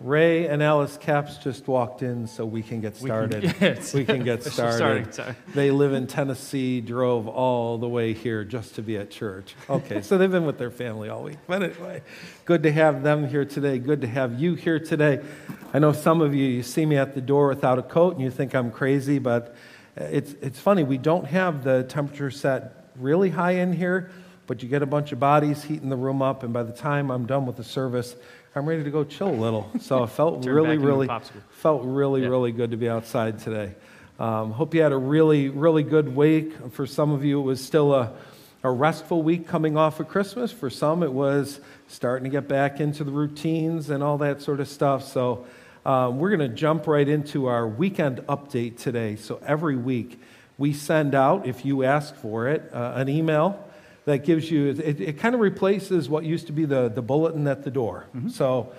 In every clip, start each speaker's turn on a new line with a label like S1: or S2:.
S1: Ray and Alice Caps just walked in, so we can get
S2: We can-
S1: started. we can get started.
S2: sorry.
S1: They live in Tennessee, drove all the way here just to be at church. Okay, so they've been with their family all week. But anyway, good to have them here today. Good to have you here today. I know some of you, you see me at the door without a coat and you think I'm crazy, but it's, it's funny. We don't have the temperature set really high in here, but you get a bunch of bodies heating the room up, and by the time I'm done with the service, I'm ready to go chill a little. So it felt really,
S2: back into a
S1: really, felt really,
S2: Yeah.
S1: really good to be outside today. Um, hope you had a really, really good week. For some of you, it was still a, a restful week coming off of Christmas. For some, it was starting to get back into the routines and all that sort of stuff. So um, we're going to jump right into our weekend update today. So every week, we send out, if you ask for it, uh, an email that gives you, it, it kind of replaces what used to be the, the bulletin at the door. So,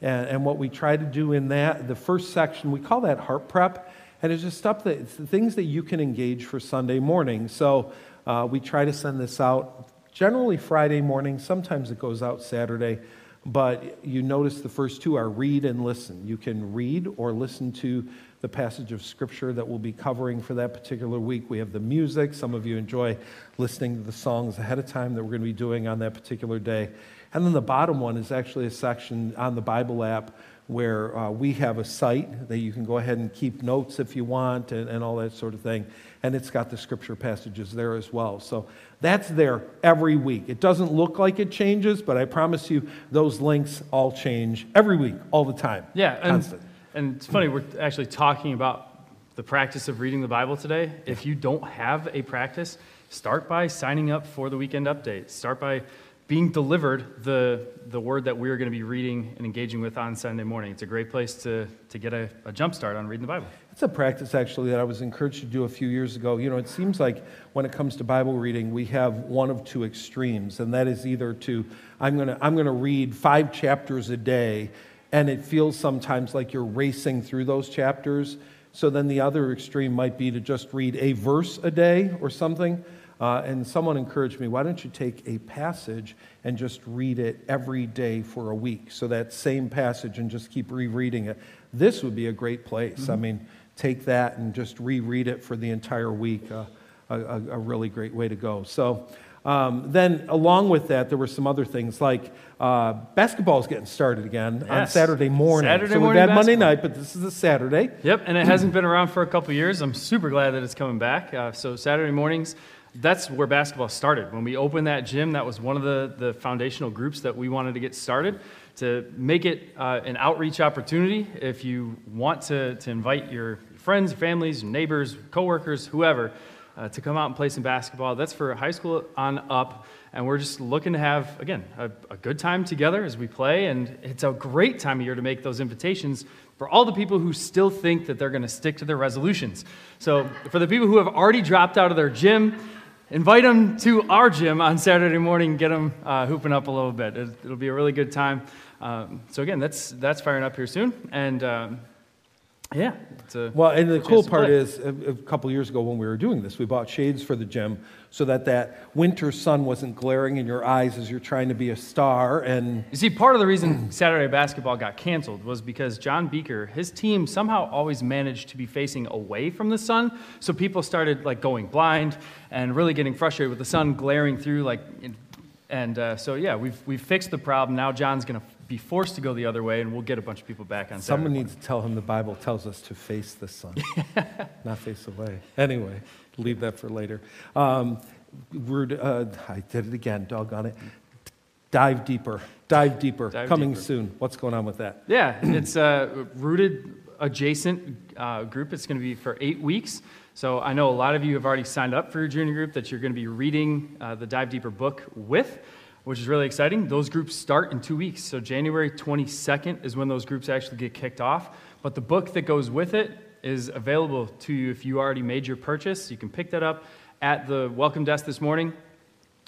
S1: and, and what we try to do in that, the first section, we call that heart prep. And it's just stuff that, it's the things that you can engage for Sunday morning. So uh, we try to send this out generally Friday morning. Sometimes it goes out Saturday. But you notice the first two are read and listen. You can read or listen to the passage of scripture that we'll be covering for that particular week. We have the music. Some of you enjoy listening to the songs ahead of time that we're going to be doing on that particular day. And then the bottom one is actually a section on the Bible app where uh, we have a site that you can go ahead and keep notes if you want and, and all that sort of thing. And it's got the scripture passages there as well. So that's there every week. It doesn't look like it changes, but I promise you those links all change every week, all the time.
S2: Yeah,
S1: Constant.
S2: and it's funny, we're actually talking about the practice of reading the Bible today. If you don't have a practice, start by signing up for the weekend update. Start by being delivered the, the word that we're going to be reading and engaging with on Sunday morning. It's a great place to, to get a, a jump start on reading the Bible.
S1: It's a practice actually that I was encouraged to do a few years ago. You know, it seems like when it comes to Bible reading, we have one of two extremes, and that is either to I'm going to I'm going to read 5 chapters a day, and it feels sometimes like you're racing through those chapters. So then the other extreme might be to just read a verse a day or something. Uh, and someone encouraged me, why don't you take a passage and just read it every day for a week? So that same passage and just keep rereading it. This would be a great place. I mean, take that and just reread it for the entire week. Uh, a, a, a really great way to go. So um, then, along with that, there were some other things like uh, basketball is getting started again on
S2: Yes.
S1: Saturday morning.
S2: Saturday
S1: so
S2: morning
S1: we've had Monday night, but this is a Saturday.
S2: Yep, and it hasn't been around for a couple years. I'm super glad that it's coming back. Uh, so Saturday mornings, that's where basketball started. When we opened that gym, that was one of the, the foundational groups that we wanted to get started to make it uh, an outreach opportunity. If you want to, to invite your friends, families, neighbors, coworkers, whoever, uh, to come out and play some basketball, that's for high school on up. And we're just looking to have, again, a, a good time together as we play. And it's a great time of year to make those invitations for all the people who still think that they're going to stick to their resolutions. So, for the people who have already dropped out of their gym, invite them to our gym on Saturday morning, get them uh, hooping up a little bit. It, it'll be a really good time. Um, so, again, that's, that's firing up here soon. And um, yeah,
S1: Well, and the cool part
S2: play.
S1: is, a, a couple years ago when we were doing this, we bought shades for the gym so that that winter sun wasn't glaring in your eyes as you're trying to be a star. And
S2: You see, part of the reason Saturday basketball got canceled was because John Beaker, his team somehow always managed to be facing away from the sun. So people started like going blind and really getting frustrated with the sun glaring through. Like, in- and uh, so yeah, we've we've fixed the problem. Now John's going to be forced to go the other way, and we'll get a bunch of people back on.
S1: someone
S2: Saturday
S1: needs to tell him the Bible tells us to face the sun, not face away. Anyway, leave that for later. Um, we're, uh, I did it again, doggone it. Dive deeper, dive deeper,
S2: Dive
S1: coming
S2: deeper.
S1: soon. What's going on with that?
S2: Yeah, it's a rooted adjacent uh, group. It's going to be for eight weeks. So I know a lot of you have already signed up for your junior group that you're going to be reading uh, the Dive Deeper book with, which is really exciting. Those groups start in two weeks. So January 22nd is when those groups actually get kicked off. But the book that goes with it is available to you if you already made your purchase. You can pick that up at the welcome desk this morning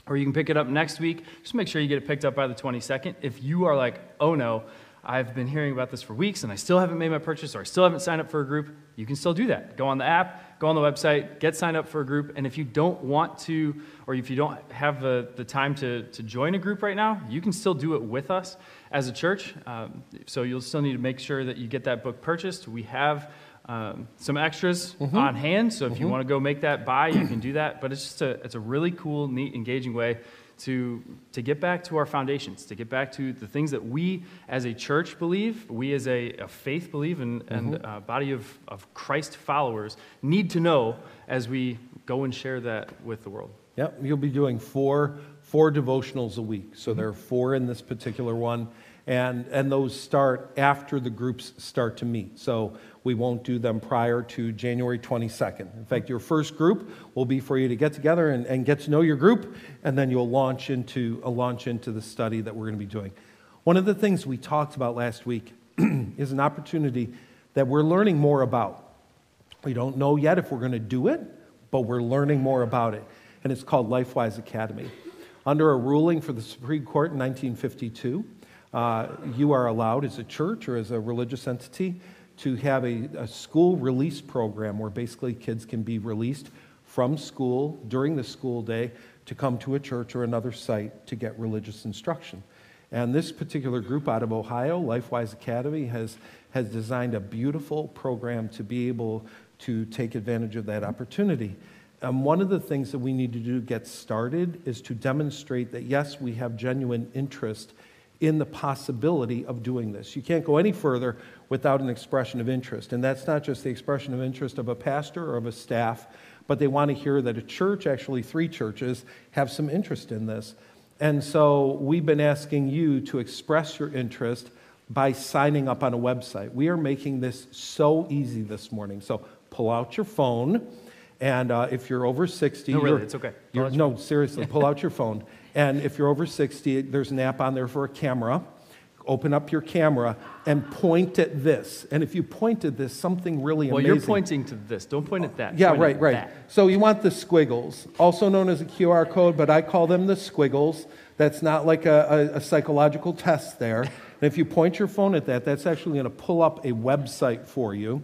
S2: or you can pick it up next week. Just make sure you get it picked up by the 22nd. If you are like, oh no, I've been hearing about this for weeks and I still haven't made my purchase or I still haven't signed up for a group, you can still do that. Go on the app, go on the website, get signed up for a group. And if you don't want to, or if you don't have the, the time to, to join a group right now, you can still do it with us as a church. Um, so you'll still need to make sure that you get that book purchased. We have um, some extras
S1: Mm-hmm.
S2: on hand. So if you want to go make that buy, you can do that. But it's just a, it's a really cool, neat, engaging way to, to get back to our foundations, to get back to the things that we as a church believe, we as a, a faith believe, and, and mm-hmm. a body of, of Christ followers need to know as we go and share that with the world.
S1: Yep, you'll be doing four four devotionals a week. So mm-hmm. there are four in this particular one, and and those start after the groups start to meet. So we won't do them prior to January 22nd. In fact, your first group will be for you to get together and, and get to know your group, and then you'll launch into a launch into the study that we're going to be doing. One of the things we talked about last week is an opportunity that we're learning more about. We don't know yet if we're going to do it, but we're learning more about it. And it's called LifeWise Academy. Under a ruling for the Supreme Court in 1952, uh, you are allowed as a church or as a religious entity to have a, a school release program where basically kids can be released from school during the school day to come to a church or another site to get religious instruction. And this particular group out of Ohio, LifeWise Academy, has, has designed a beautiful program to be able to take advantage of that opportunity. And one of the things that we need to do to get started is to demonstrate that, yes, we have genuine interest in the possibility of doing this. You can't go any further without an expression of interest. And that's not just the expression of interest of a pastor or of a staff, but they want to hear that a church, actually three churches, have some interest in this. And so we've been asking you to express your interest by signing up on a website. We are making this so easy this morning. So pull out your phone, and uh, if you're over 60,
S2: No, really, it's okay. Pull
S1: you're-
S2: out your
S1: no, seriously, pull out your phone. And if you're over 60, there's an app on there for a camera. Open up your camera and point at this. And if you point at this, something really
S2: Well,
S1: amazing.
S2: you're pointing to this. Don't point at that.
S1: Yeah,
S2: Point
S1: right, right.
S2: that.
S1: So you want the squiggles, also known as a QR code, but I call them the squiggles. That's not like a, a, a psychological test there. And if you point your phone at that, that's actually going to pull up a website for you.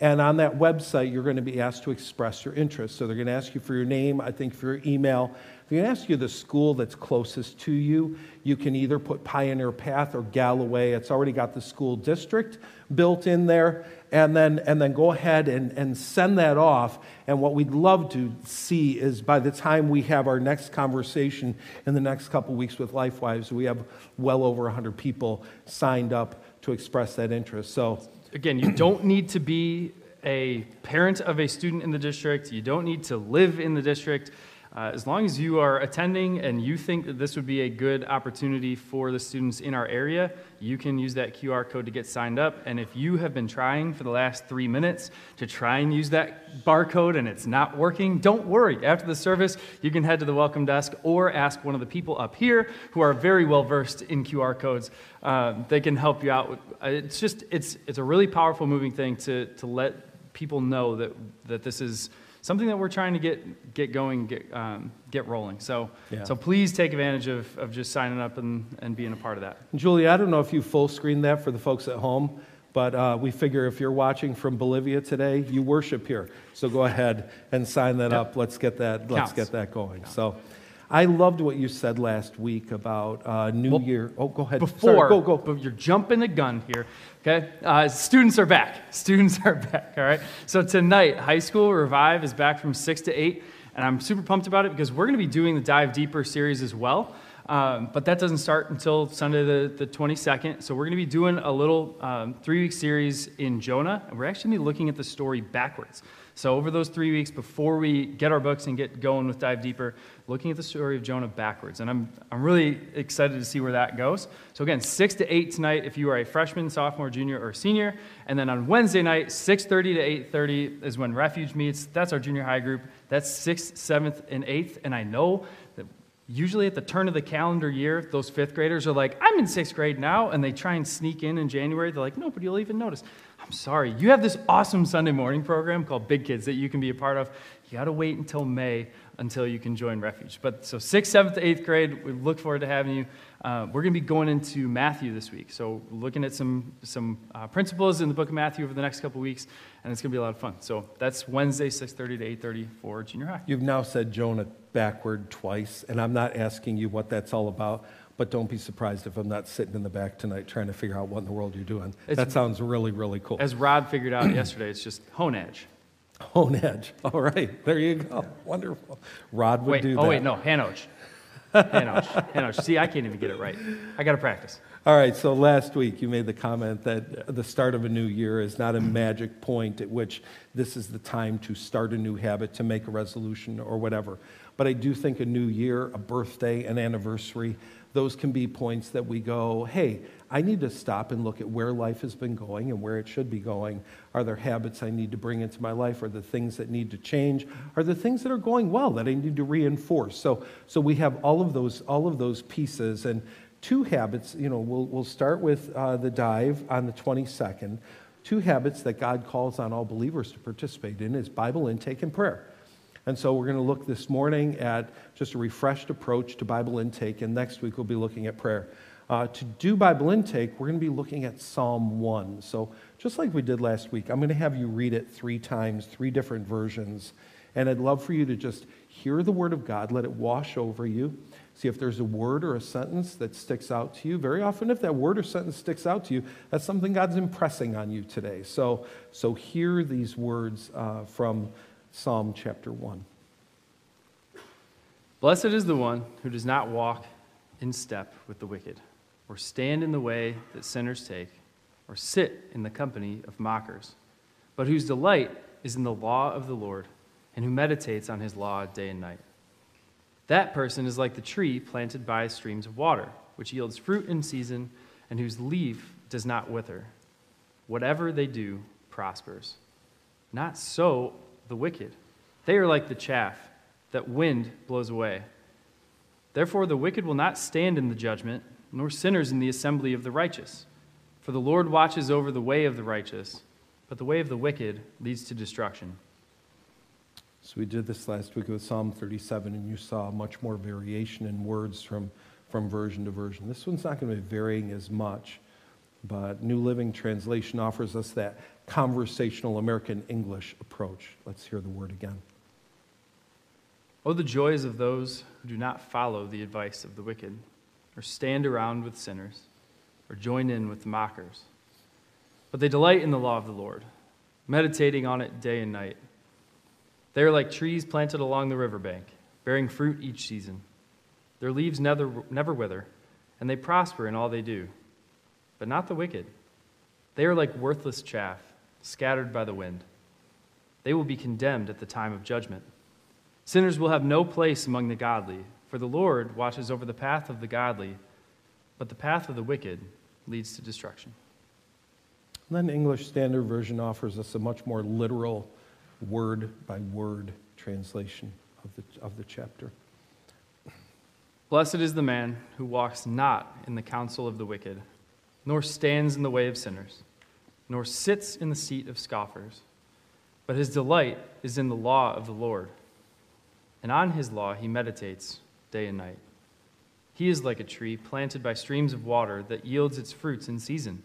S1: And on that website, you're going to be asked to express your interest. So they're going to ask you for your name, I think for your email. Going to ask you the school that's closest to you. You can either put Pioneer Path or Galloway. It's already got the school district built in there. And then, and then go ahead and, and send that off. And what we'd love to see is by the time we have our next conversation in the next couple weeks with LifeWise, we have well over 100 people signed up to express that interest. So
S2: Again, you don't need to be a parent of a student in the district. You don't need to live in the district. Uh, as long as you are attending and you think that this would be a good opportunity for the students in our area, you can use that QR code to get signed up. And if you have been trying for the last three minutes to try and use that barcode and it's not working, don't worry. After the service, you can head to the welcome desk or ask one of the people up here who are very well versed in QR codes. Uh, they can help you out. Uh, it's just it's it's a really powerful, moving thing to to let people know that that this is something that we're trying to get get going, get um, get rolling. So
S1: Yeah.
S2: so please take advantage of, of just signing up and, and being a part of that.
S1: Julie, I don't know if you full screen that for the folks at home, but uh, we figure if you're watching from Bolivia today, you worship here. So go ahead and sign that
S2: Yep.
S1: up. Let's get that. Let's
S2: Counts.
S1: get that going. So, I loved what you said last week about uh, New
S2: Well,
S1: Year. Oh, go ahead.
S2: Before,
S1: Sorry, go go.
S2: but you're jumping the gun here. Okay, uh, students are back. Students are back. All right. So tonight, high school revive is back from six to eight, and I'm super pumped about it because we're going to be doing the dive deeper series as well. Um, but that doesn't start until Sunday the, the 22nd. So we're going to be doing a little um, three week series in Jonah, and we're actually going to be looking at the story backwards. So over those three weeks before we get our books and get going with Dive Deeper, looking at the story of Jonah backwards. And I'm, I'm really excited to see where that goes. So again, 6 to 8 tonight if you are a freshman, sophomore, junior, or senior. And then on Wednesday night, 6.30 to 8.30 is when Refuge meets. That's our junior high group. That's 6th, 7th, and 8th. And I know that usually at the turn of the calendar year, those fifth graders are like, I'm in sixth grade now. And they try and sneak in in January. They're like, nobody will even notice. I'm sorry. You have this awesome Sunday morning program called Big Kids that you can be a part of. You got to wait until May until you can join Refuge. But so sixth, seventh, eighth grade, we look forward to having you. Uh, we're going to be going into Matthew this week, so looking at some some uh, principles in the book of Matthew over the next couple weeks, and it's going to be a lot of fun. So that's Wednesday, 6:30 to 8:30 for junior high.
S1: You've now said Jonah backward twice, and I'm not asking you what that's all about. But don't be surprised if I'm not sitting in the back tonight trying to figure out what in the world you're doing.
S2: It's-
S1: that sounds really, really cool.
S2: As Rod figured out yesterday, it's just hone edge.
S1: Hone edge. All right, there you go. Wonderful. Rod would
S2: Wait,
S1: do oh, that.
S2: oh wait, no, Hanoch. Hanoch. Hanoch. See, I can't even get it right. I got to practice.
S1: All right, so last week you made the comment that the start of a new year is not a magic point at which this is the time to start a new habit, to make a resolution or whatever. But I do think a new year, a birthday, an anniversary, those can be points that we go, hey, I need to stop and look at where life has been going and where it should be going. Are there habits I need to bring into my life? Are there things that need to change? Are there things that are going well that I need to reinforce? So, so we have all of those, all of those pieces. And two habits, you know, we'll, we'll start with uh, the dive on the 22nd. Two habits that God calls on all believers to participate in is Bible intake and prayer. And so we're going to look this morning at just a refreshed approach to Bible intake, and next week we'll be looking at prayer. Uh, to do Bible intake, we're going to be looking at Psalm 1. So, just like we did last week, I'm going to have you read it three times, three different versions. And I'd love for you to just hear the Word of God, let it wash over you. See if there's a word or a sentence that sticks out to you. Very often, if that word or sentence sticks out to you, that's something God's impressing on you today. So, so hear these words uh, from Psalm chapter 1.
S2: Blessed is the one who does not walk in step with the wicked, or stand in the way that sinners take, or sit in the company of mockers, but whose delight is in the law of the Lord, and who meditates on his law day and night. That person is like the tree planted by streams of water, which yields fruit in season, and whose leaf does not wither. Whatever they do prospers. Not so the wicked. They are like the chaff that wind blows away. Therefore, the wicked will not stand in the judgment, nor sinners in the assembly of the righteous. For the Lord watches over the way of the righteous, but the way of the wicked leads to destruction.
S1: So we did this last week with Psalm 37, and you saw much more variation in words from, from version to version. This one's not going to be varying as much, but New Living Translation offers us that conversational American English approach. Let's hear the word again.
S2: Oh, the joys of those who do not follow the advice of the wicked, or stand around with sinners, or join in with mockers. But they delight in the law of the Lord, meditating on it day and night. They are like trees planted along the riverbank, bearing fruit each season. Their leaves never, never wither, and they prosper in all they do. But not the wicked. They are like worthless chaff, scattered by the wind. They will be condemned at the time of judgment. Sinners will have no place among the godly, for the Lord watches over the path of the godly, but the path of the wicked leads to destruction.
S1: And then English Standard Version offers us a much more literal, word by word translation of the, of the chapter.
S2: Blessed is the man who walks not in the counsel of the wicked, nor stands in the way of sinners, nor sits in the seat of scoffers, but his delight is in the law of the Lord and on his law he meditates day and night. He is like a tree planted by streams of water that yields its fruits in season,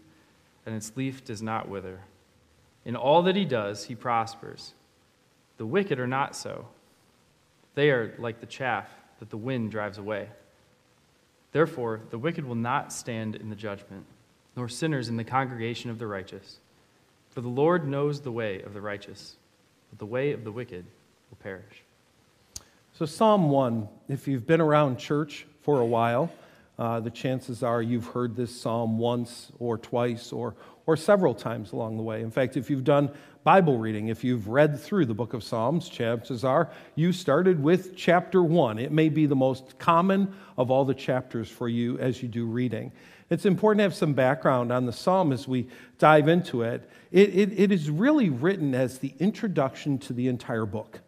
S2: and its leaf does not wither. In all that he does, he prospers. The wicked are not so. They are like the chaff that the wind drives away. Therefore, the wicked will not stand in the judgment, nor sinners in the congregation of the righteous. For the Lord knows the way of the righteous, but the way of the wicked will perish.
S1: So, Psalm 1, if you've been around church for a while, uh, the chances are you've heard this psalm once or twice or, or several times along the way. In fact, if you've done Bible reading, if you've read through the book of Psalms, chances are you started with chapter 1. It may be the most common of all the chapters for you as you do reading. It's important to have some background on the psalm as we dive into it. It, it, it is really written as the introduction to the entire book.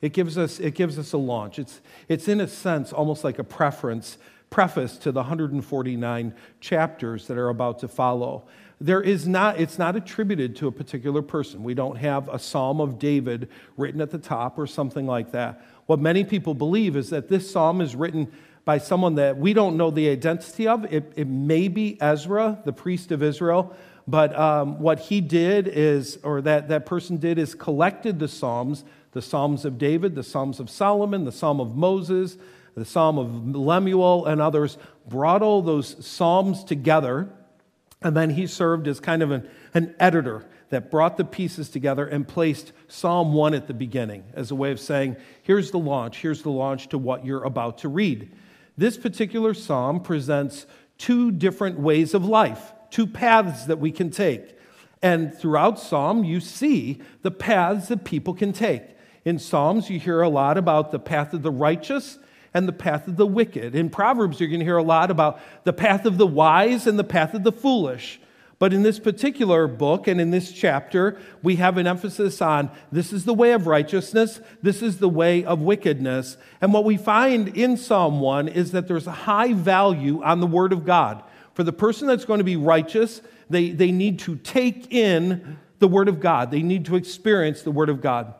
S1: It gives us, it gives us a launch. It's, it's, in a sense, almost like a preference, preface to the 149 chapters that are about to follow. There is not, it's not attributed to a particular person. We don't have a Psalm of David written at the top or something like that. What many people believe is that this psalm is written by someone that we don't know the identity of. It, it may be Ezra, the priest of Israel, but um, what he did is, or that, that person did, is collected the Psalms the Psalms of David, the Psalms of Solomon, the Psalm of Moses, the Psalm of Lemuel, and others, brought all those Psalms together. And then he served as kind of an, an editor that brought the pieces together and placed Psalm 1 at the beginning as a way of saying, here's the launch, here's the launch to what you're about to read. This particular psalm presents two different ways of life, two paths that we can take. And throughout Psalm, you see the paths that people can take. In Psalms, you hear a lot about the path of the righteous and the path of the wicked. In Proverbs, you're going to hear a lot about the path of the wise and the path of the foolish. But in this particular book and in this chapter, we have an emphasis on this is the way of righteousness, this is the way of wickedness. And what we find in Psalm 1 is that there's a high value on the Word of God. For the person that's going to be righteous, they, they need to take in the Word of God, they need to experience the Word of God.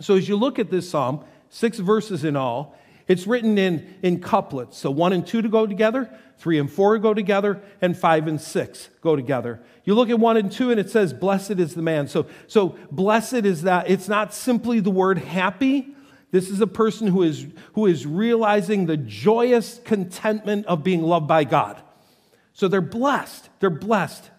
S1: So as you look at this psalm, six verses in all, it's written in, in couplets. So one and two to go together, three and four go together, and five and six go together. You look at one and two, and it says, Blessed is the man. So, so blessed is that. It's not simply the word happy. This is a person who is, who is realizing the joyous contentment of being loved by God. So they're blessed. They're blessed.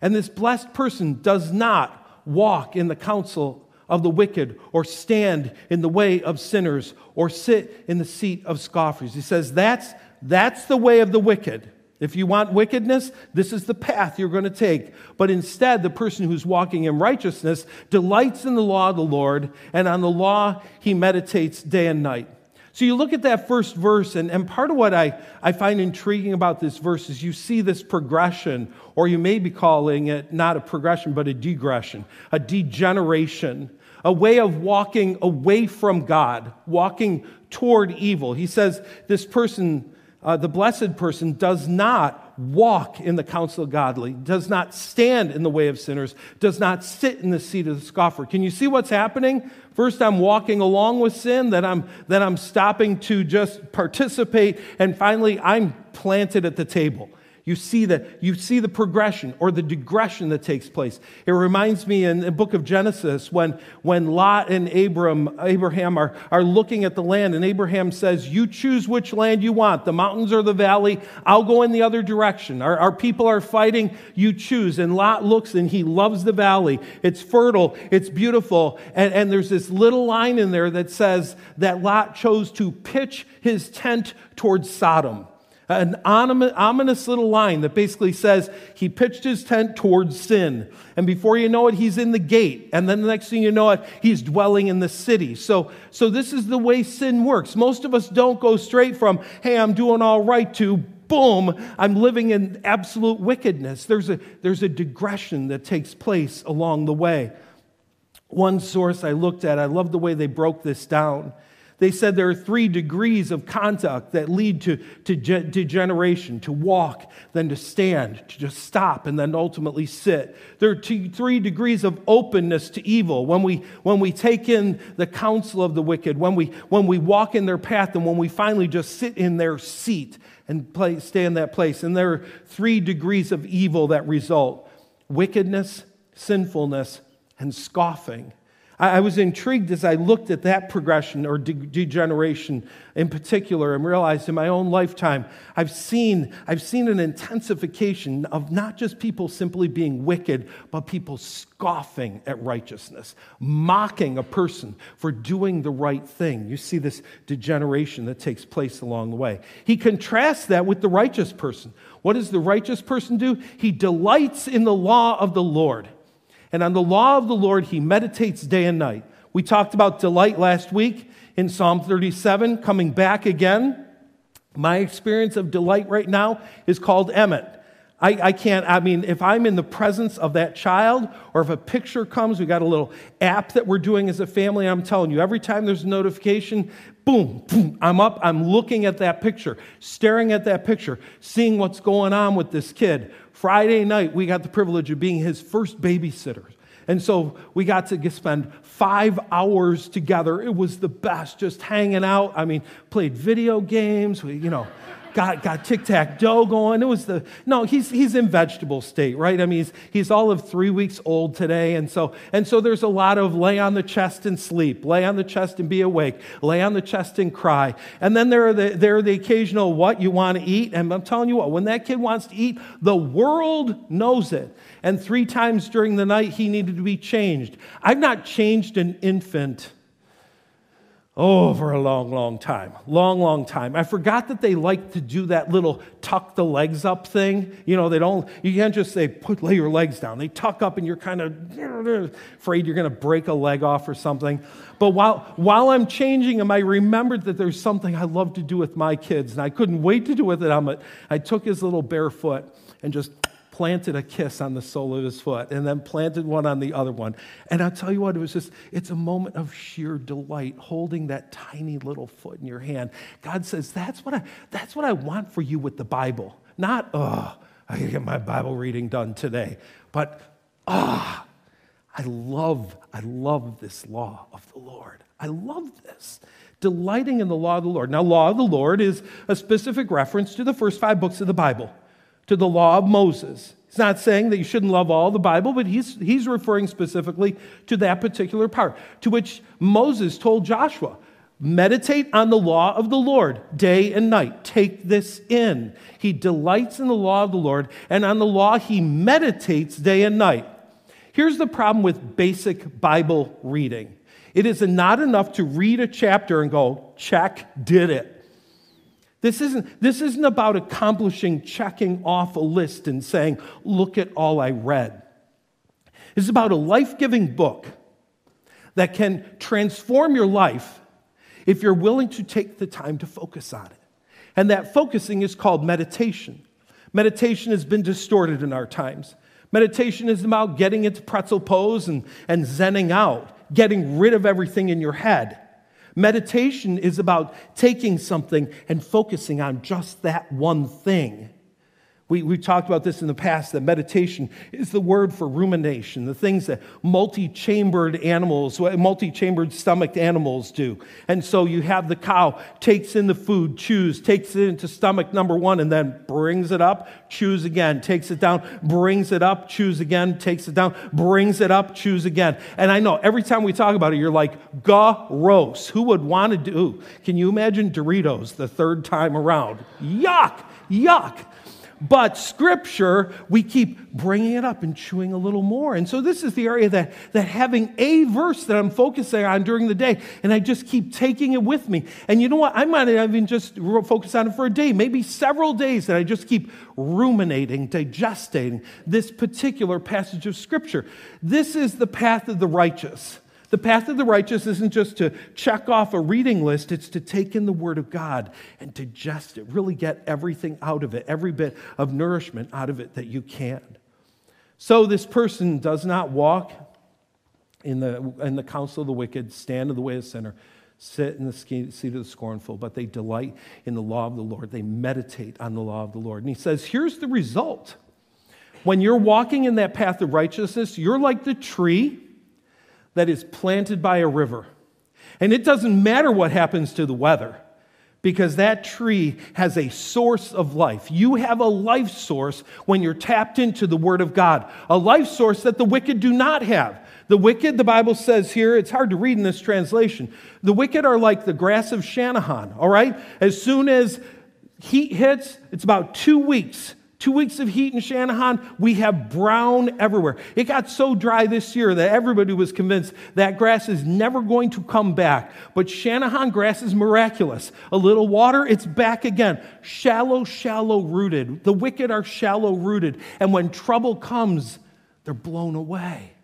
S1: And this blessed person does not walk in the counsel of the wicked, or stand in the way of sinners, or sit in the seat of scoffers. He says that's, that's the way of the wicked. If you want wickedness, this is the path you're going to take. But instead, the person who's walking in righteousness delights in the law of the Lord, and on the law he meditates day and night. So you look at that first verse, and, and part of what I, I find intriguing about this verse is you see this progression, or you may be calling it not a progression, but a degression, a degeneration, a way of walking away from God, walking toward evil. He says this person, uh, the blessed person, does not walk in the counsel of godly, does not stand in the way of sinners, does not sit in the seat of the scoffer. Can you see what's happening? First, I'm walking along with sin, then I'm, then I'm stopping to just participate, and finally, I'm planted at the table. You see the, you see the progression or the digression that takes place. It reminds me in the book of Genesis when, when Lot and Abram, Abraham are, are looking at the land, and Abraham says, You choose which land you want, the mountains or the valley. I'll go in the other direction. Our, our people are fighting, you choose. And Lot looks and he loves the valley. It's fertile, it's beautiful. And, and there's this little line in there that says that Lot chose to pitch his tent towards Sodom an ominous little line that basically says he pitched his tent towards sin. And before you know it, he's in the gate. And then the next thing you know it, he's dwelling in the city. So, so this is the way sin works. Most of us don't go straight from, hey, I'm doing all right, to boom, I'm living in absolute wickedness. There's a, there's a digression that takes place along the way. One source I looked at, I love the way they broke this down. They said there are three degrees of conduct that lead to, to degeneration to walk, then to stand, to just stop, and then ultimately sit. There are three degrees of openness to evil when we, when we take in the counsel of the wicked, when we, when we walk in their path, and when we finally just sit in their seat and play, stay in that place. And there are three degrees of evil that result wickedness, sinfulness, and scoffing. I was intrigued as I looked at that progression or de- degeneration in particular and realized in my own lifetime, I've seen, I've seen an intensification of not just people simply being wicked, but people scoffing at righteousness, mocking a person for doing the right thing. You see this degeneration that takes place along the way. He contrasts that with the righteous person. What does the righteous person do? He delights in the law of the Lord and on the law of the Lord he meditates day and night. We talked about delight last week in Psalm 37, coming back again. My experience of delight right now is called Emmett. I, I, can't, I mean, if I'm in the presence of that child or if a picture comes, we got a little app that we're doing as a family. I'm telling you, every time there's a notification, boom, boom, I'm up, I'm looking at that picture, staring at that picture, seeing what's going on with this kid. Friday night, we got the privilege of being his first babysitter. And so we got to spend five hours together. It was the best, just hanging out. I mean, played video games, we, you know got, got tic tac toe going. It was the, no, he's, he's in vegetable state, right? I mean, he's, he's all of three weeks old today. And so, and so there's a lot of lay on the chest and sleep, lay on the chest and be awake, lay on the chest and cry. And then there are the, there are the occasional what you want to eat. And I'm telling you what, when that kid wants to eat, the world knows it. And three times during the night, he needed to be changed. I've not changed an infant Oh, for a long, long time. Long, long time. I forgot that they like to do that little tuck the legs up thing. You know, they don't, you can't just say, put, lay your legs down. They tuck up and you're kind of afraid you're going to break a leg off or something. But while, while I'm changing them, I remembered that there's something I love to do with my kids, and I couldn't wait to do with it. I took his little bare foot and just planted a kiss on the sole of his foot and then planted one on the other one. And I'll tell you what, it was just, it's a moment of sheer delight holding that tiny little foot in your hand. God says, that's what I, that's what I want for you with the Bible. Not, oh, I can get my Bible reading done today, but, ah, oh, I love, I love this law of the Lord. I love this delighting in the law of the Lord. Now, law of the Lord is a specific reference to the first five books of the Bible to the law of Moses. He's not saying that you shouldn't love all the Bible, but he's, he's referring specifically to that particular part, to which Moses told Joshua, Meditate on the law of the Lord day and night. Take this in. He delights in the law of the Lord, and on the law he meditates day and night. Here's the problem with basic Bible reading it is not enough to read a chapter and go, check, did it. This isn't, this isn't about accomplishing checking off a list and saying, look at all I read. It's about a life giving book that can transform your life if you're willing to take the time to focus on it. And that focusing is called meditation. Meditation has been distorted in our times. Meditation is about getting into pretzel pose and, and zenning out, getting rid of everything in your head. Meditation is about taking something and focusing on just that one thing. We, we talked about this in the past that meditation is the word for rumination, the things that multi chambered animals, multi chambered stomached animals do. And so you have the cow takes in the food, chews, takes it into stomach number one, and then brings it up, chews again, takes it down, brings it up, chews again, takes it down, brings it up, chews again. And I know every time we talk about it, you're like, gross. Who would want to do? Can you imagine Doritos the third time around? Yuck, yuck. But scripture, we keep bringing it up and chewing a little more. And so this is the area that, that having a verse that I'm focusing on during the day, and I just keep taking it with me. And you know what? I might even just focus on it for a day, maybe several days that I just keep ruminating, digesting this particular passage of scripture. This is the path of the righteous. The path of the righteous isn't just to check off a reading list, it's to take in the Word of God and digest it, really get everything out of it, every bit of nourishment out of it that you can. So this person does not walk in the, in the counsel of the wicked, stand in the way of the sinner, sit in the seat of the scornful, but they delight in the law of the Lord. They meditate on the law of the Lord. And he says, here's the result. When you're walking in that path of righteousness, you're like the tree that is planted by a river. And it doesn't matter what happens to the weather because that tree has a source of life. You have a life source when you're tapped into the Word of God, a life source that the wicked do not have. The wicked, the Bible says here, it's hard to read in this translation. The wicked are like the grass of Shanahan, all right? As soon as heat hits, it's about two weeks Two weeks of heat in Shanahan, we have brown everywhere. It got so dry this year that everybody was convinced that grass is never going to come back. But Shanahan grass is miraculous. A little water, it's back again. Shallow, shallow rooted. The wicked are shallow rooted. And when trouble comes, they're blown away.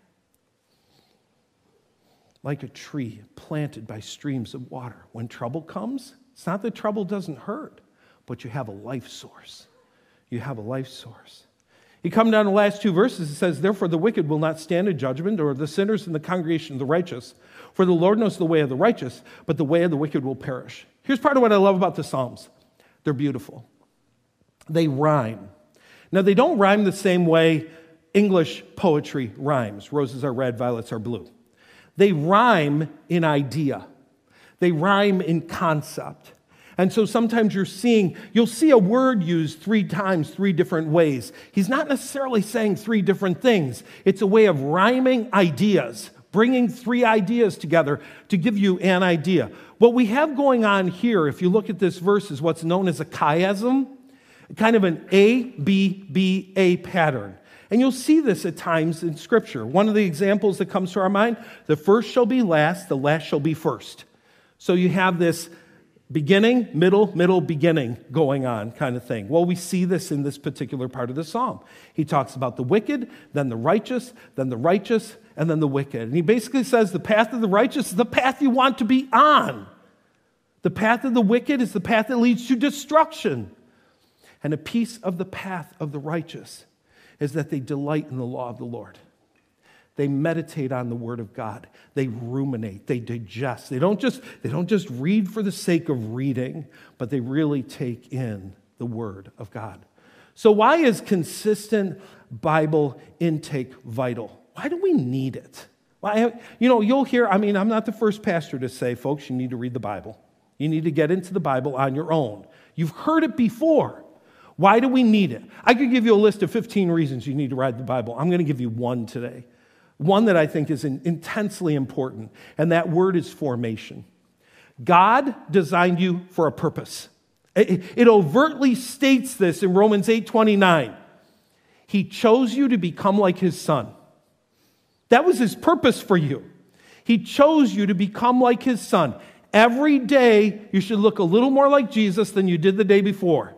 S1: Like a tree planted by streams of water. When trouble comes, it's not that trouble doesn't hurt, but you have a life source you have a life source. You come down to the last two verses, it says, Therefore the wicked will not stand in judgment, or the sinners in the congregation of the righteous. For the Lord knows the way of the righteous, but the way of the wicked will perish. Here's part of what I love about the Psalms they're beautiful, they rhyme. Now, they don't rhyme the same way English poetry rhymes. Roses are red, violets are blue. They rhyme in idea, they rhyme in concept. And so sometimes you're seeing, you'll see a word used three times, three different ways. He's not necessarily saying three different things, it's a way of rhyming ideas, bringing three ideas together to give you an idea. What we have going on here, if you look at this verse, is what's known as a chiasm, kind of an A, B, B, A pattern. And you'll see this at times in Scripture. One of the examples that comes to our mind the first shall be last, the last shall be first. So you have this beginning, middle, middle, beginning going on kind of thing. Well, we see this in this particular part of the psalm. He talks about the wicked, then the righteous, then the righteous, and then the wicked. And he basically says the path of the righteous is the path you want to be on. The path of the wicked is the path that leads to destruction. And a piece of the path of the righteous is that they delight in the law of the Lord. They meditate on the word of God. They ruminate, they digest. They don't just they don't just read for the sake of reading, but they really take in the word of God. So why is consistent Bible intake vital? Why do we need it? Why, you know, you'll hear, I mean, I'm not the first pastor to say, folks, you need to read the Bible. You need to get into the Bible on your own. You've heard it before. Why do we need it? I could give you a list of 15 reasons you need to read the Bible. I'm going to give you one today. One that I think is intensely important, and that word is formation. God designed you for a purpose. It overtly states this in Romans 8:29. He chose you to become like his son. That was his purpose for you. He chose you to become like his son. Every day you should look a little more like Jesus than you did the day before.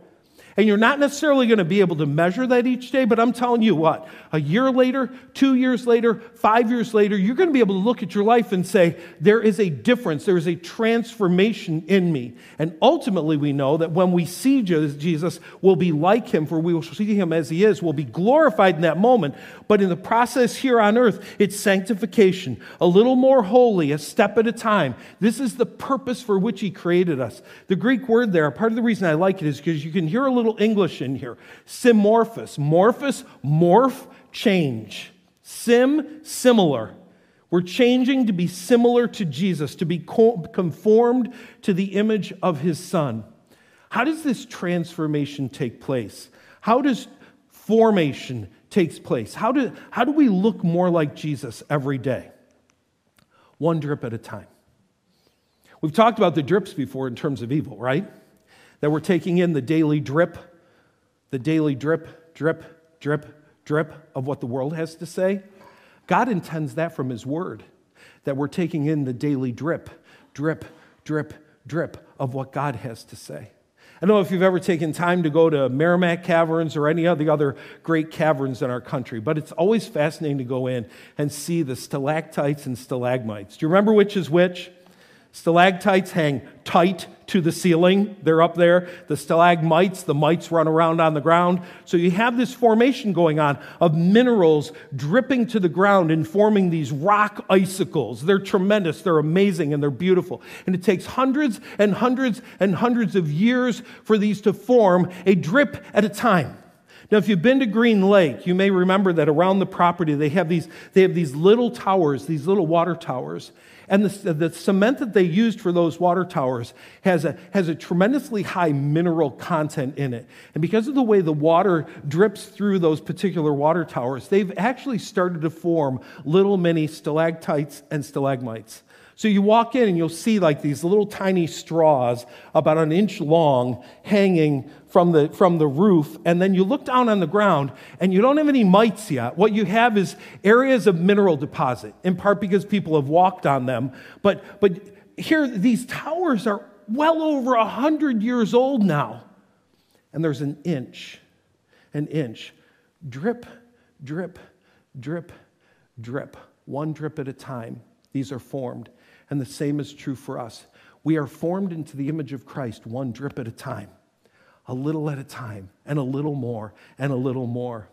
S1: And you're not necessarily going to be able to measure that each day, but I'm telling you what, a year later, two years later, five years later, you're going to be able to look at your life and say, there is a difference, there is a transformation in me. And ultimately, we know that when we see Jesus, we'll be like him, for we will see him as he is. We'll be glorified in that moment. But in the process here on earth, it's sanctification, a little more holy, a step at a time. This is the purpose for which he created us. The Greek word there, part of the reason I like it is because you can hear a little little English in here. Simorphous. Morphous, morph, change. Sim, similar. We're changing to be similar to Jesus, to be conformed to the image of his son. How does this transformation take place? How does formation takes place? How do, how do we look more like Jesus every day? One drip at a time. We've talked about the drips before in terms of evil, right? That we're taking in the daily drip, the daily drip, drip, drip, drip of what the world has to say. God intends that from His Word, that we're taking in the daily drip, drip, drip, drip of what God has to say. I don't know if you've ever taken time to go to Meramec Caverns or any of the other great caverns in our country, but it's always fascinating to go in and see the stalactites and stalagmites. Do you remember which is which? Stalactites hang tight to the ceiling. They're up there. The stalagmites, the mites run around on the ground. So you have this formation going on of minerals dripping to the ground and forming these rock icicles. They're tremendous, they're amazing, and they're beautiful. And it takes hundreds and hundreds and hundreds of years for these to form a drip at a time. Now, if you've been to Green Lake, you may remember that around the property they have these, they have these little towers, these little water towers. And the, the cement that they used for those water towers has a, has a tremendously high mineral content in it. And because of the way the water drips through those particular water towers, they've actually started to form little mini stalactites and stalagmites. So you walk in and you'll see like these little tiny straws about an inch long hanging from the, from the roof. And then you look down on the ground and you don't have any mites yet. What you have is areas of mineral deposit, in part because people have walked on them. But, but here, these towers are well over a 100 years old now. And there's an inch, an inch, drip, drip, drip, drip, one drip at a time. These are formed. And the same is true for us. We are formed into the image of Christ, one drip at a time, a little at a time, and a little more, and a little more.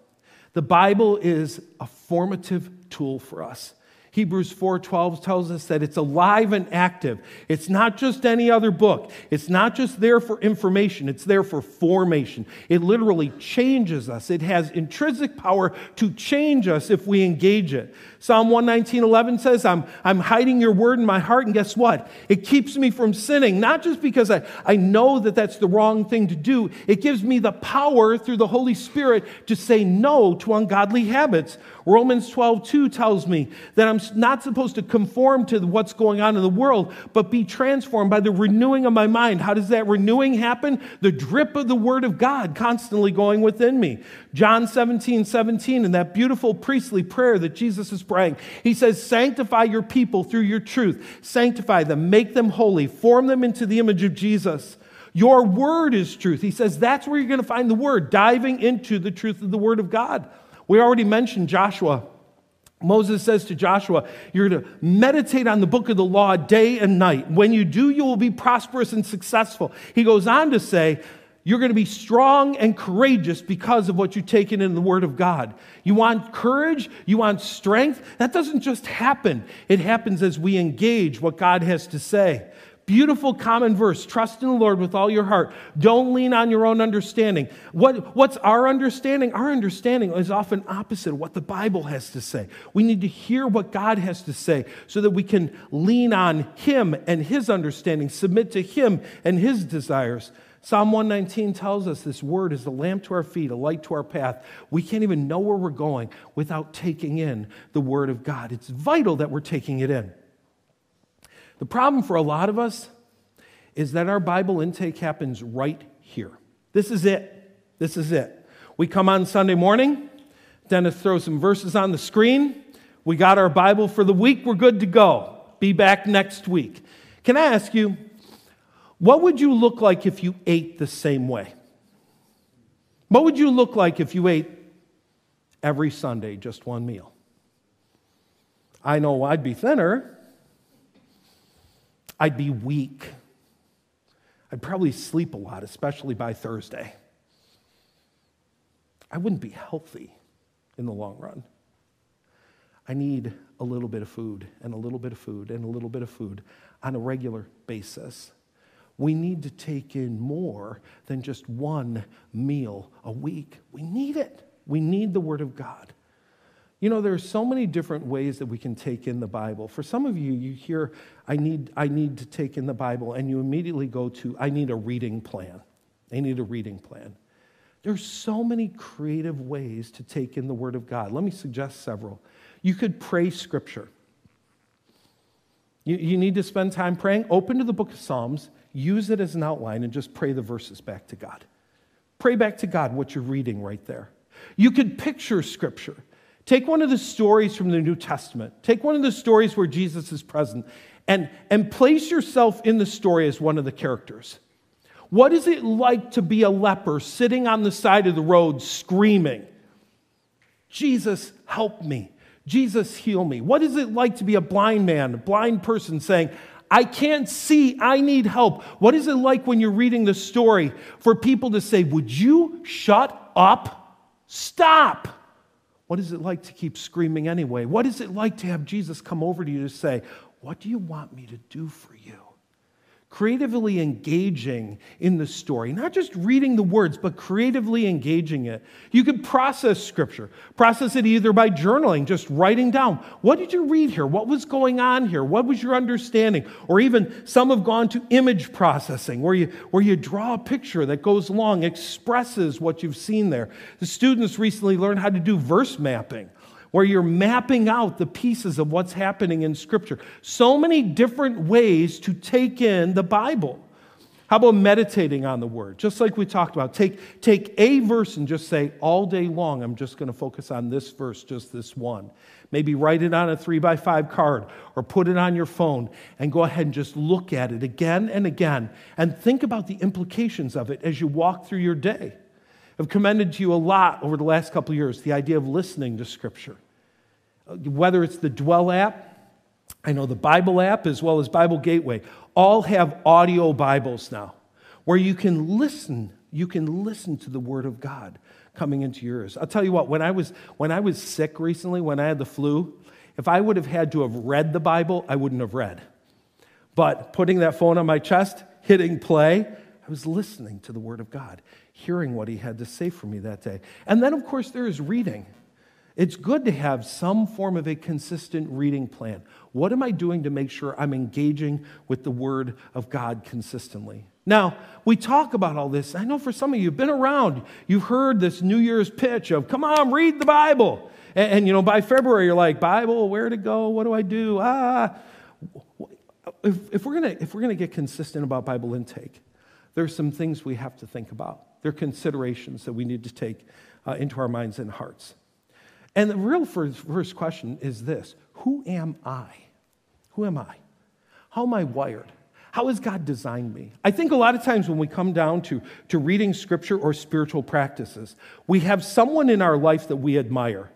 S1: The Bible is a formative tool for us. Hebrews 4:12 tells us that it's alive and active. It's not just any other book. It's not just there for information, it's there for formation. It literally changes us. It has intrinsic power to change us if we engage it. Psalm 119:11 says, I'm, I'm hiding your word in my heart, and guess what? It keeps me from sinning, not just because I, I know that that's the wrong thing to do. It gives me the power through the Holy Spirit to say no to ungodly habits. Romans 12:2 tells me that I'm not supposed to conform to what's going on in the world, but be transformed by the renewing of my mind. How does that renewing happen? The drip of the Word of God constantly going within me. John 17, 17, in that beautiful priestly prayer that Jesus is praying, he says, Sanctify your people through your truth. Sanctify them, make them holy, form them into the image of Jesus. Your word is truth. He says that's where you're going to find the word, diving into the truth of the word of God. We already mentioned Joshua. Moses says to Joshua, You're going to meditate on the book of the law day and night. When you do, you will be prosperous and successful. He goes on to say, You're going to be strong and courageous because of what you've taken in the Word of God. You want courage, you want strength. That doesn't just happen, it happens as we engage what God has to say. Beautiful common verse. Trust in the Lord with all your heart. Don't lean on your own understanding. What, what's our understanding? Our understanding is often opposite of what the Bible has to say. We need to hear what God has to say so that we can lean on Him and His understanding, submit to Him and His desires. Psalm 119 tells us this word is a lamp to our feet, a light to our path. We can't even know where we're going without taking in the word of God. It's vital that we're taking it in. The problem for a lot of us is that our Bible intake happens right here. This is it. This is it. We come on Sunday morning, Dennis throws some verses on the screen. We got our Bible for the week. We're good to go. Be back next week. Can I ask you, what would you look like if you ate the same way? What would you look like if you ate every Sunday just one meal? I know I'd be thinner. I'd be weak. I'd probably sleep a lot, especially by Thursday. I wouldn't be healthy in the long run. I need a little bit of food and a little bit of food and a little bit of food on a regular basis. We need to take in more than just one meal a week. We need it. We need the Word of God. You know, there are so many different ways that we can take in the Bible. For some of you, you hear, I need, I need to take in the Bible, and you immediately go to, I need a reading plan. I need a reading plan. There's so many creative ways to take in the Word of God. Let me suggest several. You could pray Scripture. You, you need to spend time praying. Open to the book of Psalms, use it as an outline, and just pray the verses back to God. Pray back to God what you're reading right there. You could picture Scripture. Take one of the stories from the New Testament, take one of the stories where Jesus is present, and, and place yourself in the story as one of the characters. What is it like to be a leper sitting on the side of the road screaming, Jesus, help me? Jesus, heal me. What is it like to be a blind man, a blind person saying, I can't see, I need help? What is it like when you're reading the story for people to say, Would you shut up? Stop. What is it like to keep screaming anyway? What is it like to have Jesus come over to you to say, What do you want me to do for you? Creatively engaging in the story, not just reading the words, but creatively engaging it. You could process scripture, process it either by journaling, just writing down, what did you read here? What was going on here? What was your understanding? Or even some have gone to image processing, where you, where you draw a picture that goes along, expresses what you've seen there. The students recently learned how to do verse mapping where you're mapping out the pieces of what's happening in Scripture. So many different ways to take in the Bible. How about meditating on the Word? Just like we talked about. Take, take a verse and just say, all day long, I'm just going to focus on this verse, just this one. Maybe write it on a three by five card or put it on your phone and go ahead and just look at it again and again and think about the implications of it as you walk through your day. I've commended to you a lot over the last couple years the idea of listening to Scripture. Uh, whether it's the Dwell app, I know the Bible app, as well as Bible Gateway, all have audio Bibles now where you can listen. You can listen to the Word of God coming into yours. I'll tell you what, when I was, when I was sick recently, when I had the flu, If I would have had to have read the Bible, I wouldn't have read. But putting that phone on my chest, hitting play, I was listening to the Word of God, hearing what He had to say for me that day. And then, of course, there is reading. It's good to have some form of a consistent reading plan. What am I doing to make sure I'm engaging with the Word of God consistently? Now, we talk about all this. I know for some of you, you've been around, you've heard this New Year's pitch of, come on, read the Bible. And, and you know, by February, you're like, Bible, where to go? What do I do? Ah. If, if we're going to get consistent about Bible intake, there's some things we have to think about. There are considerations that we need to take uh, into our minds and hearts. And the real first, first question is this Who am I? Who am I? How am I wired? How has God designed me? I think a lot of times when we come down to, to reading scripture or spiritual practices, we have someone in our life that we admire.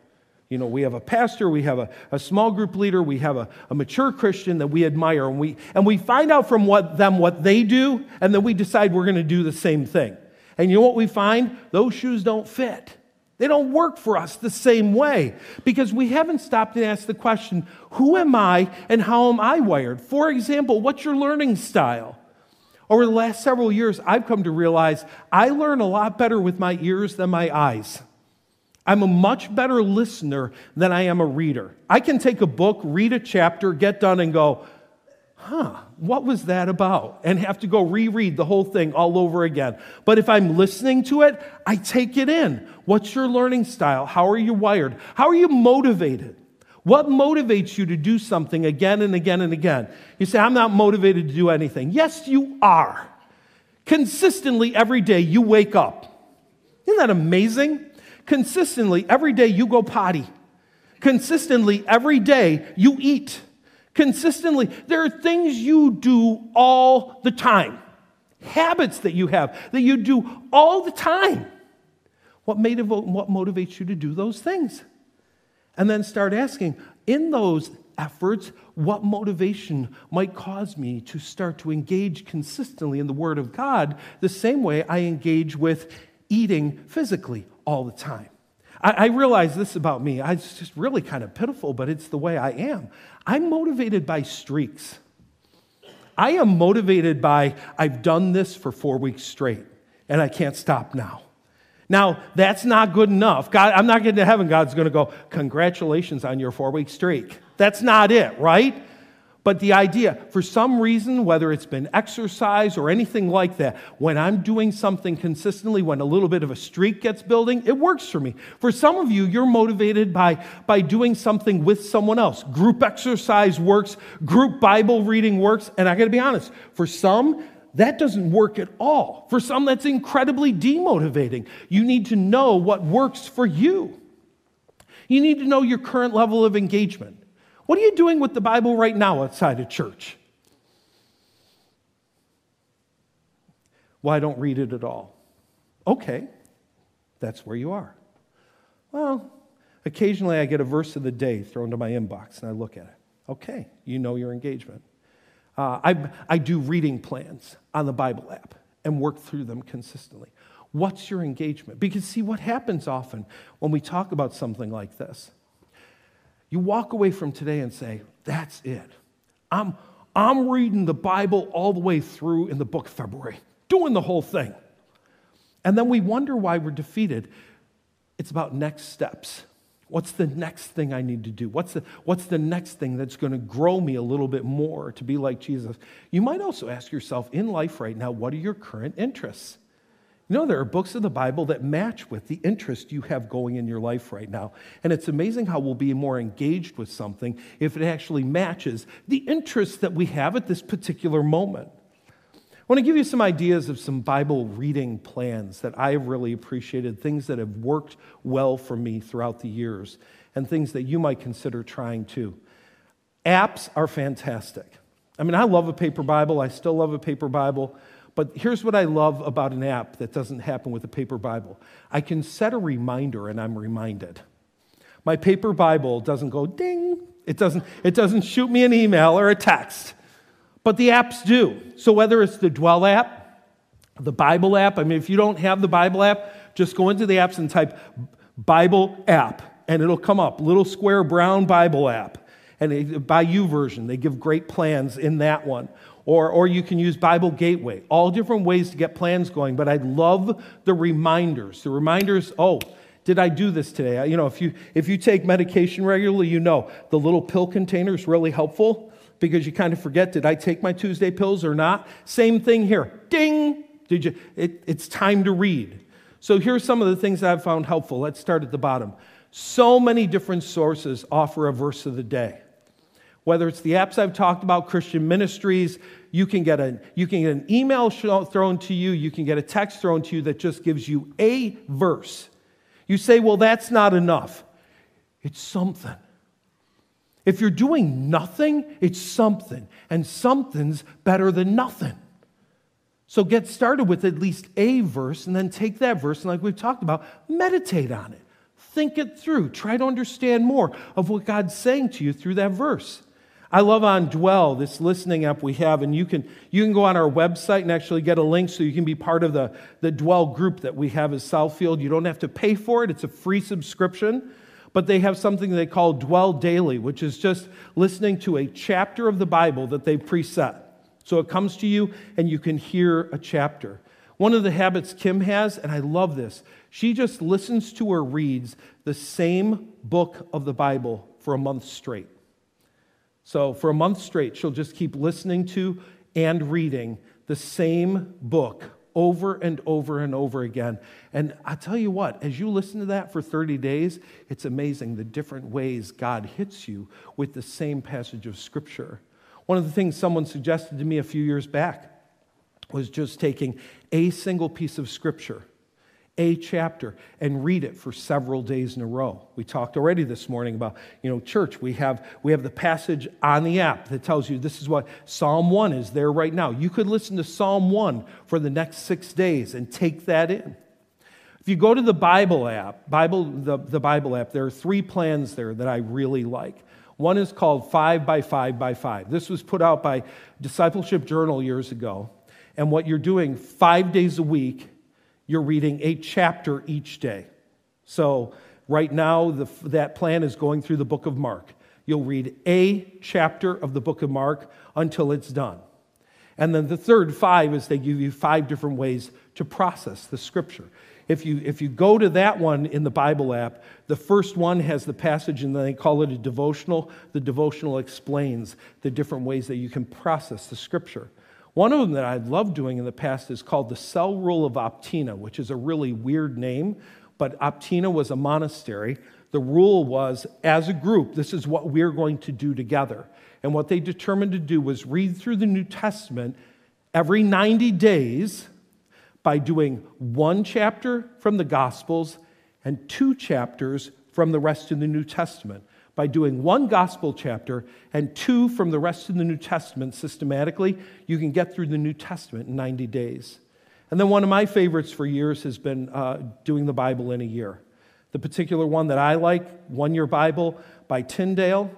S1: You know, we have a pastor, we have a, a small group leader, we have a, a mature Christian that we admire, and we, and we find out from what, them what they do, and then we decide we're going to do the same thing. And you know what we find? Those shoes don't fit. They don't work for us the same way because we haven't stopped and asked the question who am I and how am I wired? For example, what's your learning style? Over the last several years, I've come to realize I learn a lot better with my ears than my eyes. I'm a much better listener than I am a reader. I can take a book, read a chapter, get done, and go, huh, what was that about? And have to go reread the whole thing all over again. But if I'm listening to it, I take it in. What's your learning style? How are you wired? How are you motivated? What motivates you to do something again and again and again? You say, I'm not motivated to do anything. Yes, you are. Consistently every day you wake up. Isn't that amazing? Consistently every day you go potty. Consistently every day you eat consistently. There are things you do all the time, habits that you have that you do all the time. What, what motivates you to do those things? And then start asking, in those efforts, what motivation might cause me to start to engage consistently in the Word of God the same way I engage with eating physically all the time? I, I realize this about me. I, it's just really kind of pitiful, but it's the way I am. I'm motivated by streaks. I am motivated by, I've done this for four weeks straight, and I can't stop now. Now, that's not good enough. God, I'm not getting to heaven. God's going to go, Congratulations on your four week streak. That's not it, right? But the idea, for some reason, whether it's been exercise or anything like that, when I'm doing something consistently, when a little bit of a streak gets building, it works for me. For some of you, you're motivated by, by doing something with someone else. Group exercise works, group Bible reading works, and I gotta be honest, for some, that doesn't work at all. For some, that's incredibly demotivating. You need to know what works for you. You need to know your current level of engagement. What are you doing with the Bible right now outside of church? Well, I don't read it at all. Okay, that's where you are. Well, occasionally I get a verse of the day thrown to my inbox and I look at it. Okay, you know your engagement. Uh, I, I do reading plans on the Bible app and work through them consistently. What's your engagement? Because, see, what happens often when we talk about something like this you walk away from today and say, That's it. I'm, I'm reading the Bible all the way through in the book February, doing the whole thing. And then we wonder why we're defeated. It's about next steps. What's the next thing I need to do? What's the, what's the next thing that's going to grow me a little bit more to be like Jesus? You might also ask yourself in life right now, what are your current interests? You know, there are books of the Bible that match with the interest you have going in your life right now. And it's amazing how we'll be more engaged with something if it actually matches the interest that we have at this particular moment. I want to give you some ideas of some Bible reading plans that I really appreciated, things that have worked well for me throughout the years, and things that you might consider trying too. Apps are fantastic. I mean, I love a paper Bible, I still love a paper Bible. But here's what I love about an app that doesn't happen with a paper Bible I can set a reminder and I'm reminded. My paper Bible doesn't go ding, it doesn't, it doesn't shoot me an email or a text, but the apps do. So whether it's the Dwell app, the Bible app, I mean, if you don't have the Bible app, just go into the apps and type Bible app, and it'll come up, little square brown Bible app. and a by YouVersion, they give great plans in that one. Or, or you can use Bible Gateway, all different ways to get plans going. But I love the reminders. The reminders, oh, did I do this today? You know, if you, if you take medication regularly, you know the little pill container is really helpful because you kind of forget, did I take my Tuesday pills or not? Same thing here. Ding! Did you? It, it's time to read. So here's some of the things I've found helpful. Let's start at the bottom. So many different sources offer a verse of the day. Whether it's the apps I've talked about, Christian ministries, you can get, a, you can get an email uh, thrown to you, you can get a text thrown to you that just gives you a verse. You say, well, that's not enough. It's something. If you're doing nothing, it's something, and something's better than nothing. So get started with at least a verse and then take that verse, and like we've talked about, meditate on it. Think it through. Try to understand more of what God's saying to you through that verse. I love on Dwell, this listening app we have, and you can, you can go on our website and actually get a link so you can be part of the, the Dwell group that we have at Southfield. You don't have to pay for it, it's a free subscription. But they have something they call Dwell Daily, which is just listening to a chapter of the Bible that they preset. So it comes to you and you can hear a chapter. One of the habits Kim has, and I love this, she just listens to or reads the same book of the Bible for a month straight. So, for a month straight, she'll just keep listening to and reading the same book over and over and over again. And I tell you what, as you listen to that for 30 days, it's amazing the different ways God hits you with the same passage of Scripture. One of the things someone suggested to me a few years back was just taking a single piece of Scripture a chapter and read it for several days in a row. We talked already this morning about, you know, church. We have we have the passage on the app that tells you this is what Psalm 1 is there right now. You could listen to Psalm 1 for the next 6 days and take that in. If you go to the Bible app, Bible the, the Bible app, there are three plans there that I really like. One is called 5 by 5 by 5. This was put out by Discipleship Journal years ago. And what you're doing 5 days a week you're reading a chapter each day. So, right now, the, that plan is going through the book of Mark. You'll read a chapter of the book of Mark until it's done. And then the third five is they give you five different ways to process the scripture. If you, if you go to that one in the Bible app, the first one has the passage and then they call it a devotional. The devotional explains the different ways that you can process the scripture. One of them that I've loved doing in the past is called the Cell Rule of Optina, which is a really weird name, but Optina was a monastery. The rule was, as a group, this is what we're going to do together. And what they determined to do was read through the New Testament every 90 days by doing one chapter from the Gospels and two chapters from the rest of the New Testament by doing one gospel chapter and two from the rest of the New Testament systematically, you can get through the New Testament in 90 days. And then one of my favorites for years has been uh, doing the Bible in a year. The particular one that I like, One Year Bible by Tyndale,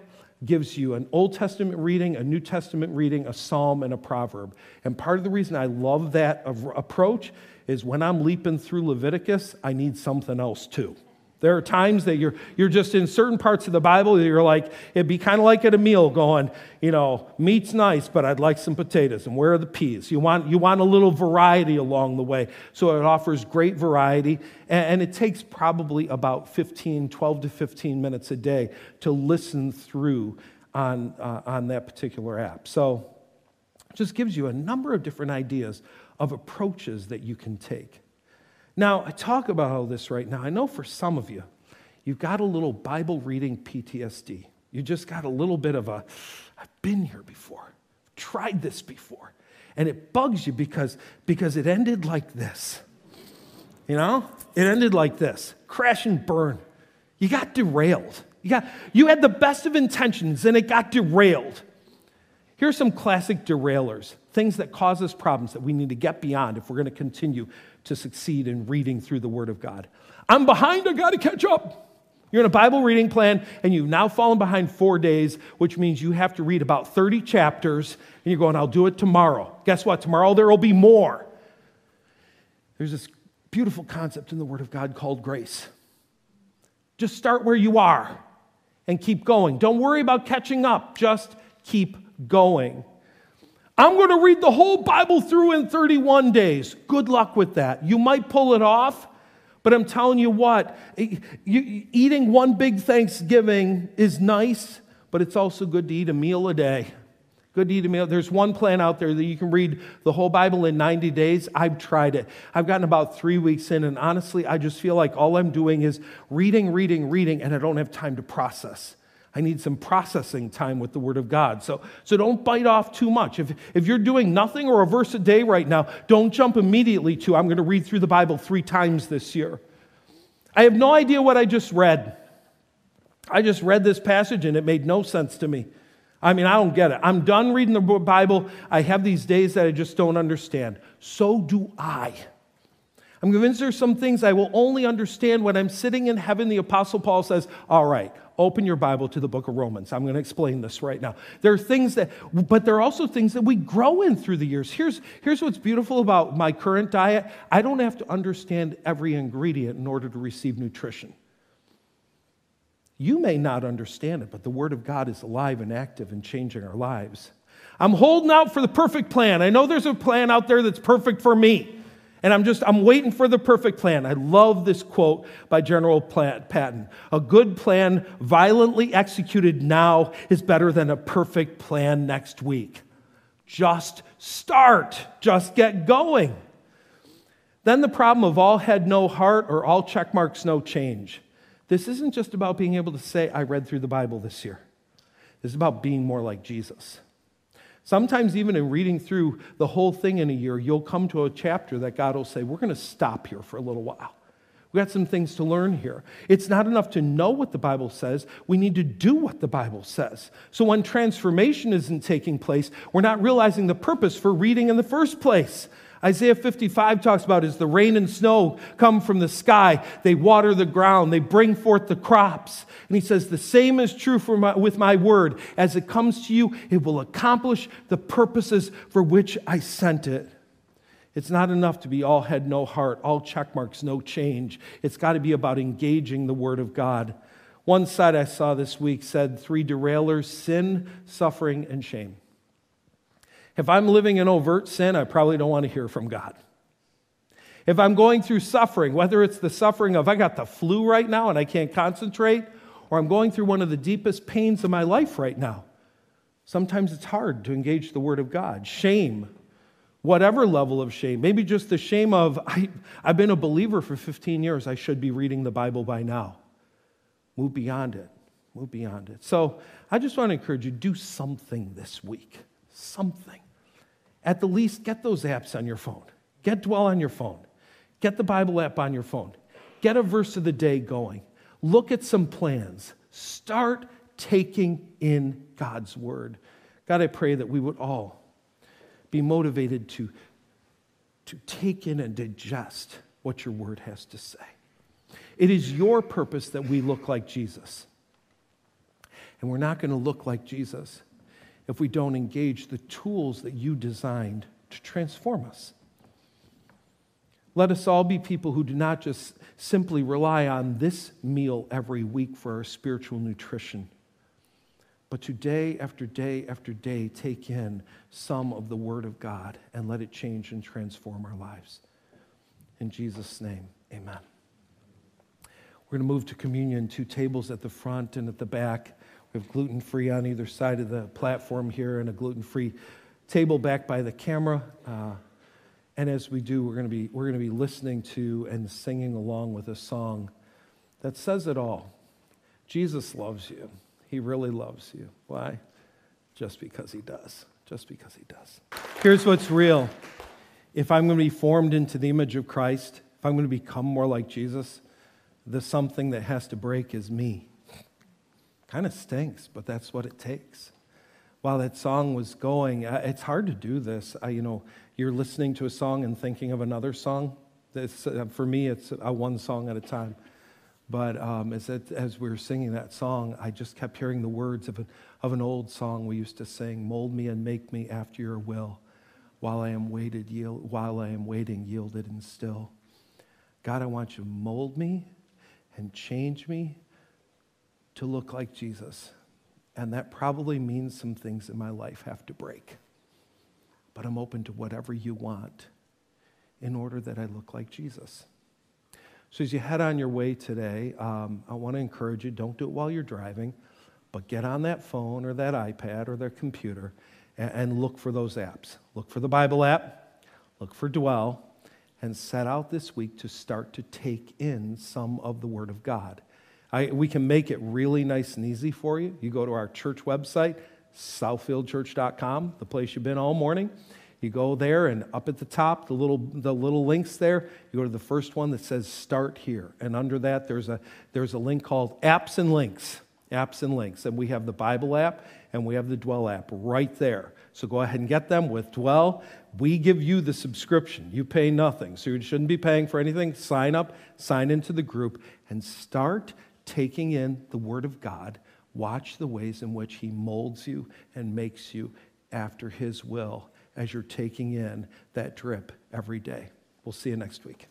S1: gives you an Old Testament reading, a New Testament reading, a psalm, and a proverb. And part of the reason I love that approach is when I'm leaping through Leviticus, I need something else too. There are times that you're, you're just in certain parts of the Bible that you're like, it'd be kind of like at a meal going, you know, meat's nice, but I'd like some potatoes. And where are the peas? You want, you want a little variety along the way. So it offers great variety. And, and it takes probably about 15, 12 to 15 minutes a day to listen through on, uh, on that particular app. So it just gives you a number of different ideas of approaches that you can take. Now, I talk about all this right now. I know for some of you, you've got a little Bible reading PTSD. You just got a little bit of a, I've been here before, tried this before. And it bugs you because, because it ended like this. You know? It ended like this crash and burn. You got derailed. You, got, you had the best of intentions and it got derailed. Here's some classic derailers, things that cause us problems that we need to get beyond if we're going to continue to succeed in reading through the Word of God. I'm behind, I got to catch up. You're in a Bible reading plan and you've now fallen behind four days, which means you have to read about 30 chapters, and you're going, I'll do it tomorrow. Guess what? Tomorrow there will be more. There's this beautiful concept in the Word of God called grace. Just start where you are and keep going. Don't worry about catching up, just keep going. I'm going to read the whole Bible through in 31 days. Good luck with that. You might pull it off, but I'm telling you what, eating one big Thanksgiving is nice, but it's also good to eat a meal a day. Good to eat a meal. There's one plan out there that you can read the whole Bible in 90 days. I've tried it. I've gotten about three weeks in, and honestly, I just feel like all I'm doing is reading, reading, reading, and I don't have time to process. I need some processing time with the Word of God. So, so don't bite off too much. If, if you're doing nothing or a verse a day right now, don't jump immediately to, I'm going to read through the Bible three times this year. I have no idea what I just read. I just read this passage and it made no sense to me. I mean, I don't get it. I'm done reading the Bible. I have these days that I just don't understand. So do I. I'm convinced there's some things I will only understand when I'm sitting in heaven. The Apostle Paul says, All right, open your Bible to the book of Romans. I'm going to explain this right now. There are things that, but there are also things that we grow in through the years. Here's, here's what's beautiful about my current diet I don't have to understand every ingredient in order to receive nutrition. You may not understand it, but the Word of God is alive and active and changing our lives. I'm holding out for the perfect plan. I know there's a plan out there that's perfect for me. And I'm just, I'm waiting for the perfect plan. I love this quote by General Patton. A good plan violently executed now is better than a perfect plan next week. Just start, just get going. Then the problem of all head, no heart, or all check marks, no change. This isn't just about being able to say, I read through the Bible this year. This is about being more like Jesus. Sometimes, even in reading through the whole thing in a year, you'll come to a chapter that God will say, We're going to stop here for a little while. We've got some things to learn here. It's not enough to know what the Bible says, we need to do what the Bible says. So, when transformation isn't taking place, we're not realizing the purpose for reading in the first place. Isaiah 55 talks about as the rain and snow come from the sky, they water the ground, they bring forth the crops. And he says, The same is true for my, with my word. As it comes to you, it will accomplish the purposes for which I sent it. It's not enough to be all head, no heart, all check marks, no change. It's got to be about engaging the word of God. One site I saw this week said three derailers sin, suffering, and shame. If I'm living in overt sin, I probably don't want to hear from God. If I'm going through suffering, whether it's the suffering of I got the flu right now and I can't concentrate, or I'm going through one of the deepest pains of my life right now, sometimes it's hard to engage the Word of God. Shame, whatever level of shame, maybe just the shame of I, I've been a believer for 15 years, I should be reading the Bible by now. Move beyond it. Move beyond it. So I just want to encourage you do something this week. Something. At the least, get those apps on your phone. Get Dwell on your phone. Get the Bible app on your phone. Get a verse of the day going. Look at some plans. Start taking in God's word. God, I pray that we would all be motivated to, to take in and digest what your word has to say. It is your purpose that we look like Jesus. And we're not going to look like Jesus if we don't engage the tools that you designed to transform us. Let us all be people who do not just simply rely on this meal every week for our spiritual nutrition, but to day after day after day take in some of the Word of God and let it change and transform our lives. In Jesus' name, amen. We're going to move to communion, two tables at the front and at the back. We have gluten free on either side of the platform here and a gluten free table back by the camera. Uh, and as we do, we're going to be, we're going to be listening to and singing along with a song that says it all. Jesus loves you. He really loves you. Why? Just because he does. Just because he does. Here's what's real. If I'm going to be formed into the image of Christ, if I'm going to become more like Jesus, the something that has to break is me. Kind of stinks, but that's what it takes. While that song was going, uh, it's hard to do this. I, you know, you're listening to a song and thinking of another song. Uh, for me, it's a one song at a time. But um, as, it, as we were singing that song, I just kept hearing the words of, a, of an old song we used to sing Mold me and make me after your will. While I am waited, yield, while I am waiting, yielded and still. God, I want you to mold me and change me to look like Jesus. And that probably means some things in my life have to break. But I'm open to whatever you want in order that I look like Jesus. So as you head on your way today, um, I want to encourage you don't do it while you're driving, but get on that phone or that iPad or that computer and, and look for those apps. Look for the Bible app, look for Dwell, and set out this week to start to take in some of the Word of God. I, we can make it really nice and easy for you. You go to our church website, southfieldchurch.com, the place you've been all morning. You go there, and up at the top, the little, the little links there, you go to the first one that says Start Here. And under that, there's a, there's a link called Apps and Links. Apps and Links. And we have the Bible app and we have the Dwell app right there. So go ahead and get them with Dwell. We give you the subscription. You pay nothing. So you shouldn't be paying for anything. Sign up, sign into the group, and start taking in the Word of God. Watch the ways in which He molds you and makes you after His will as you're taking in that drip every day. We'll see you next week.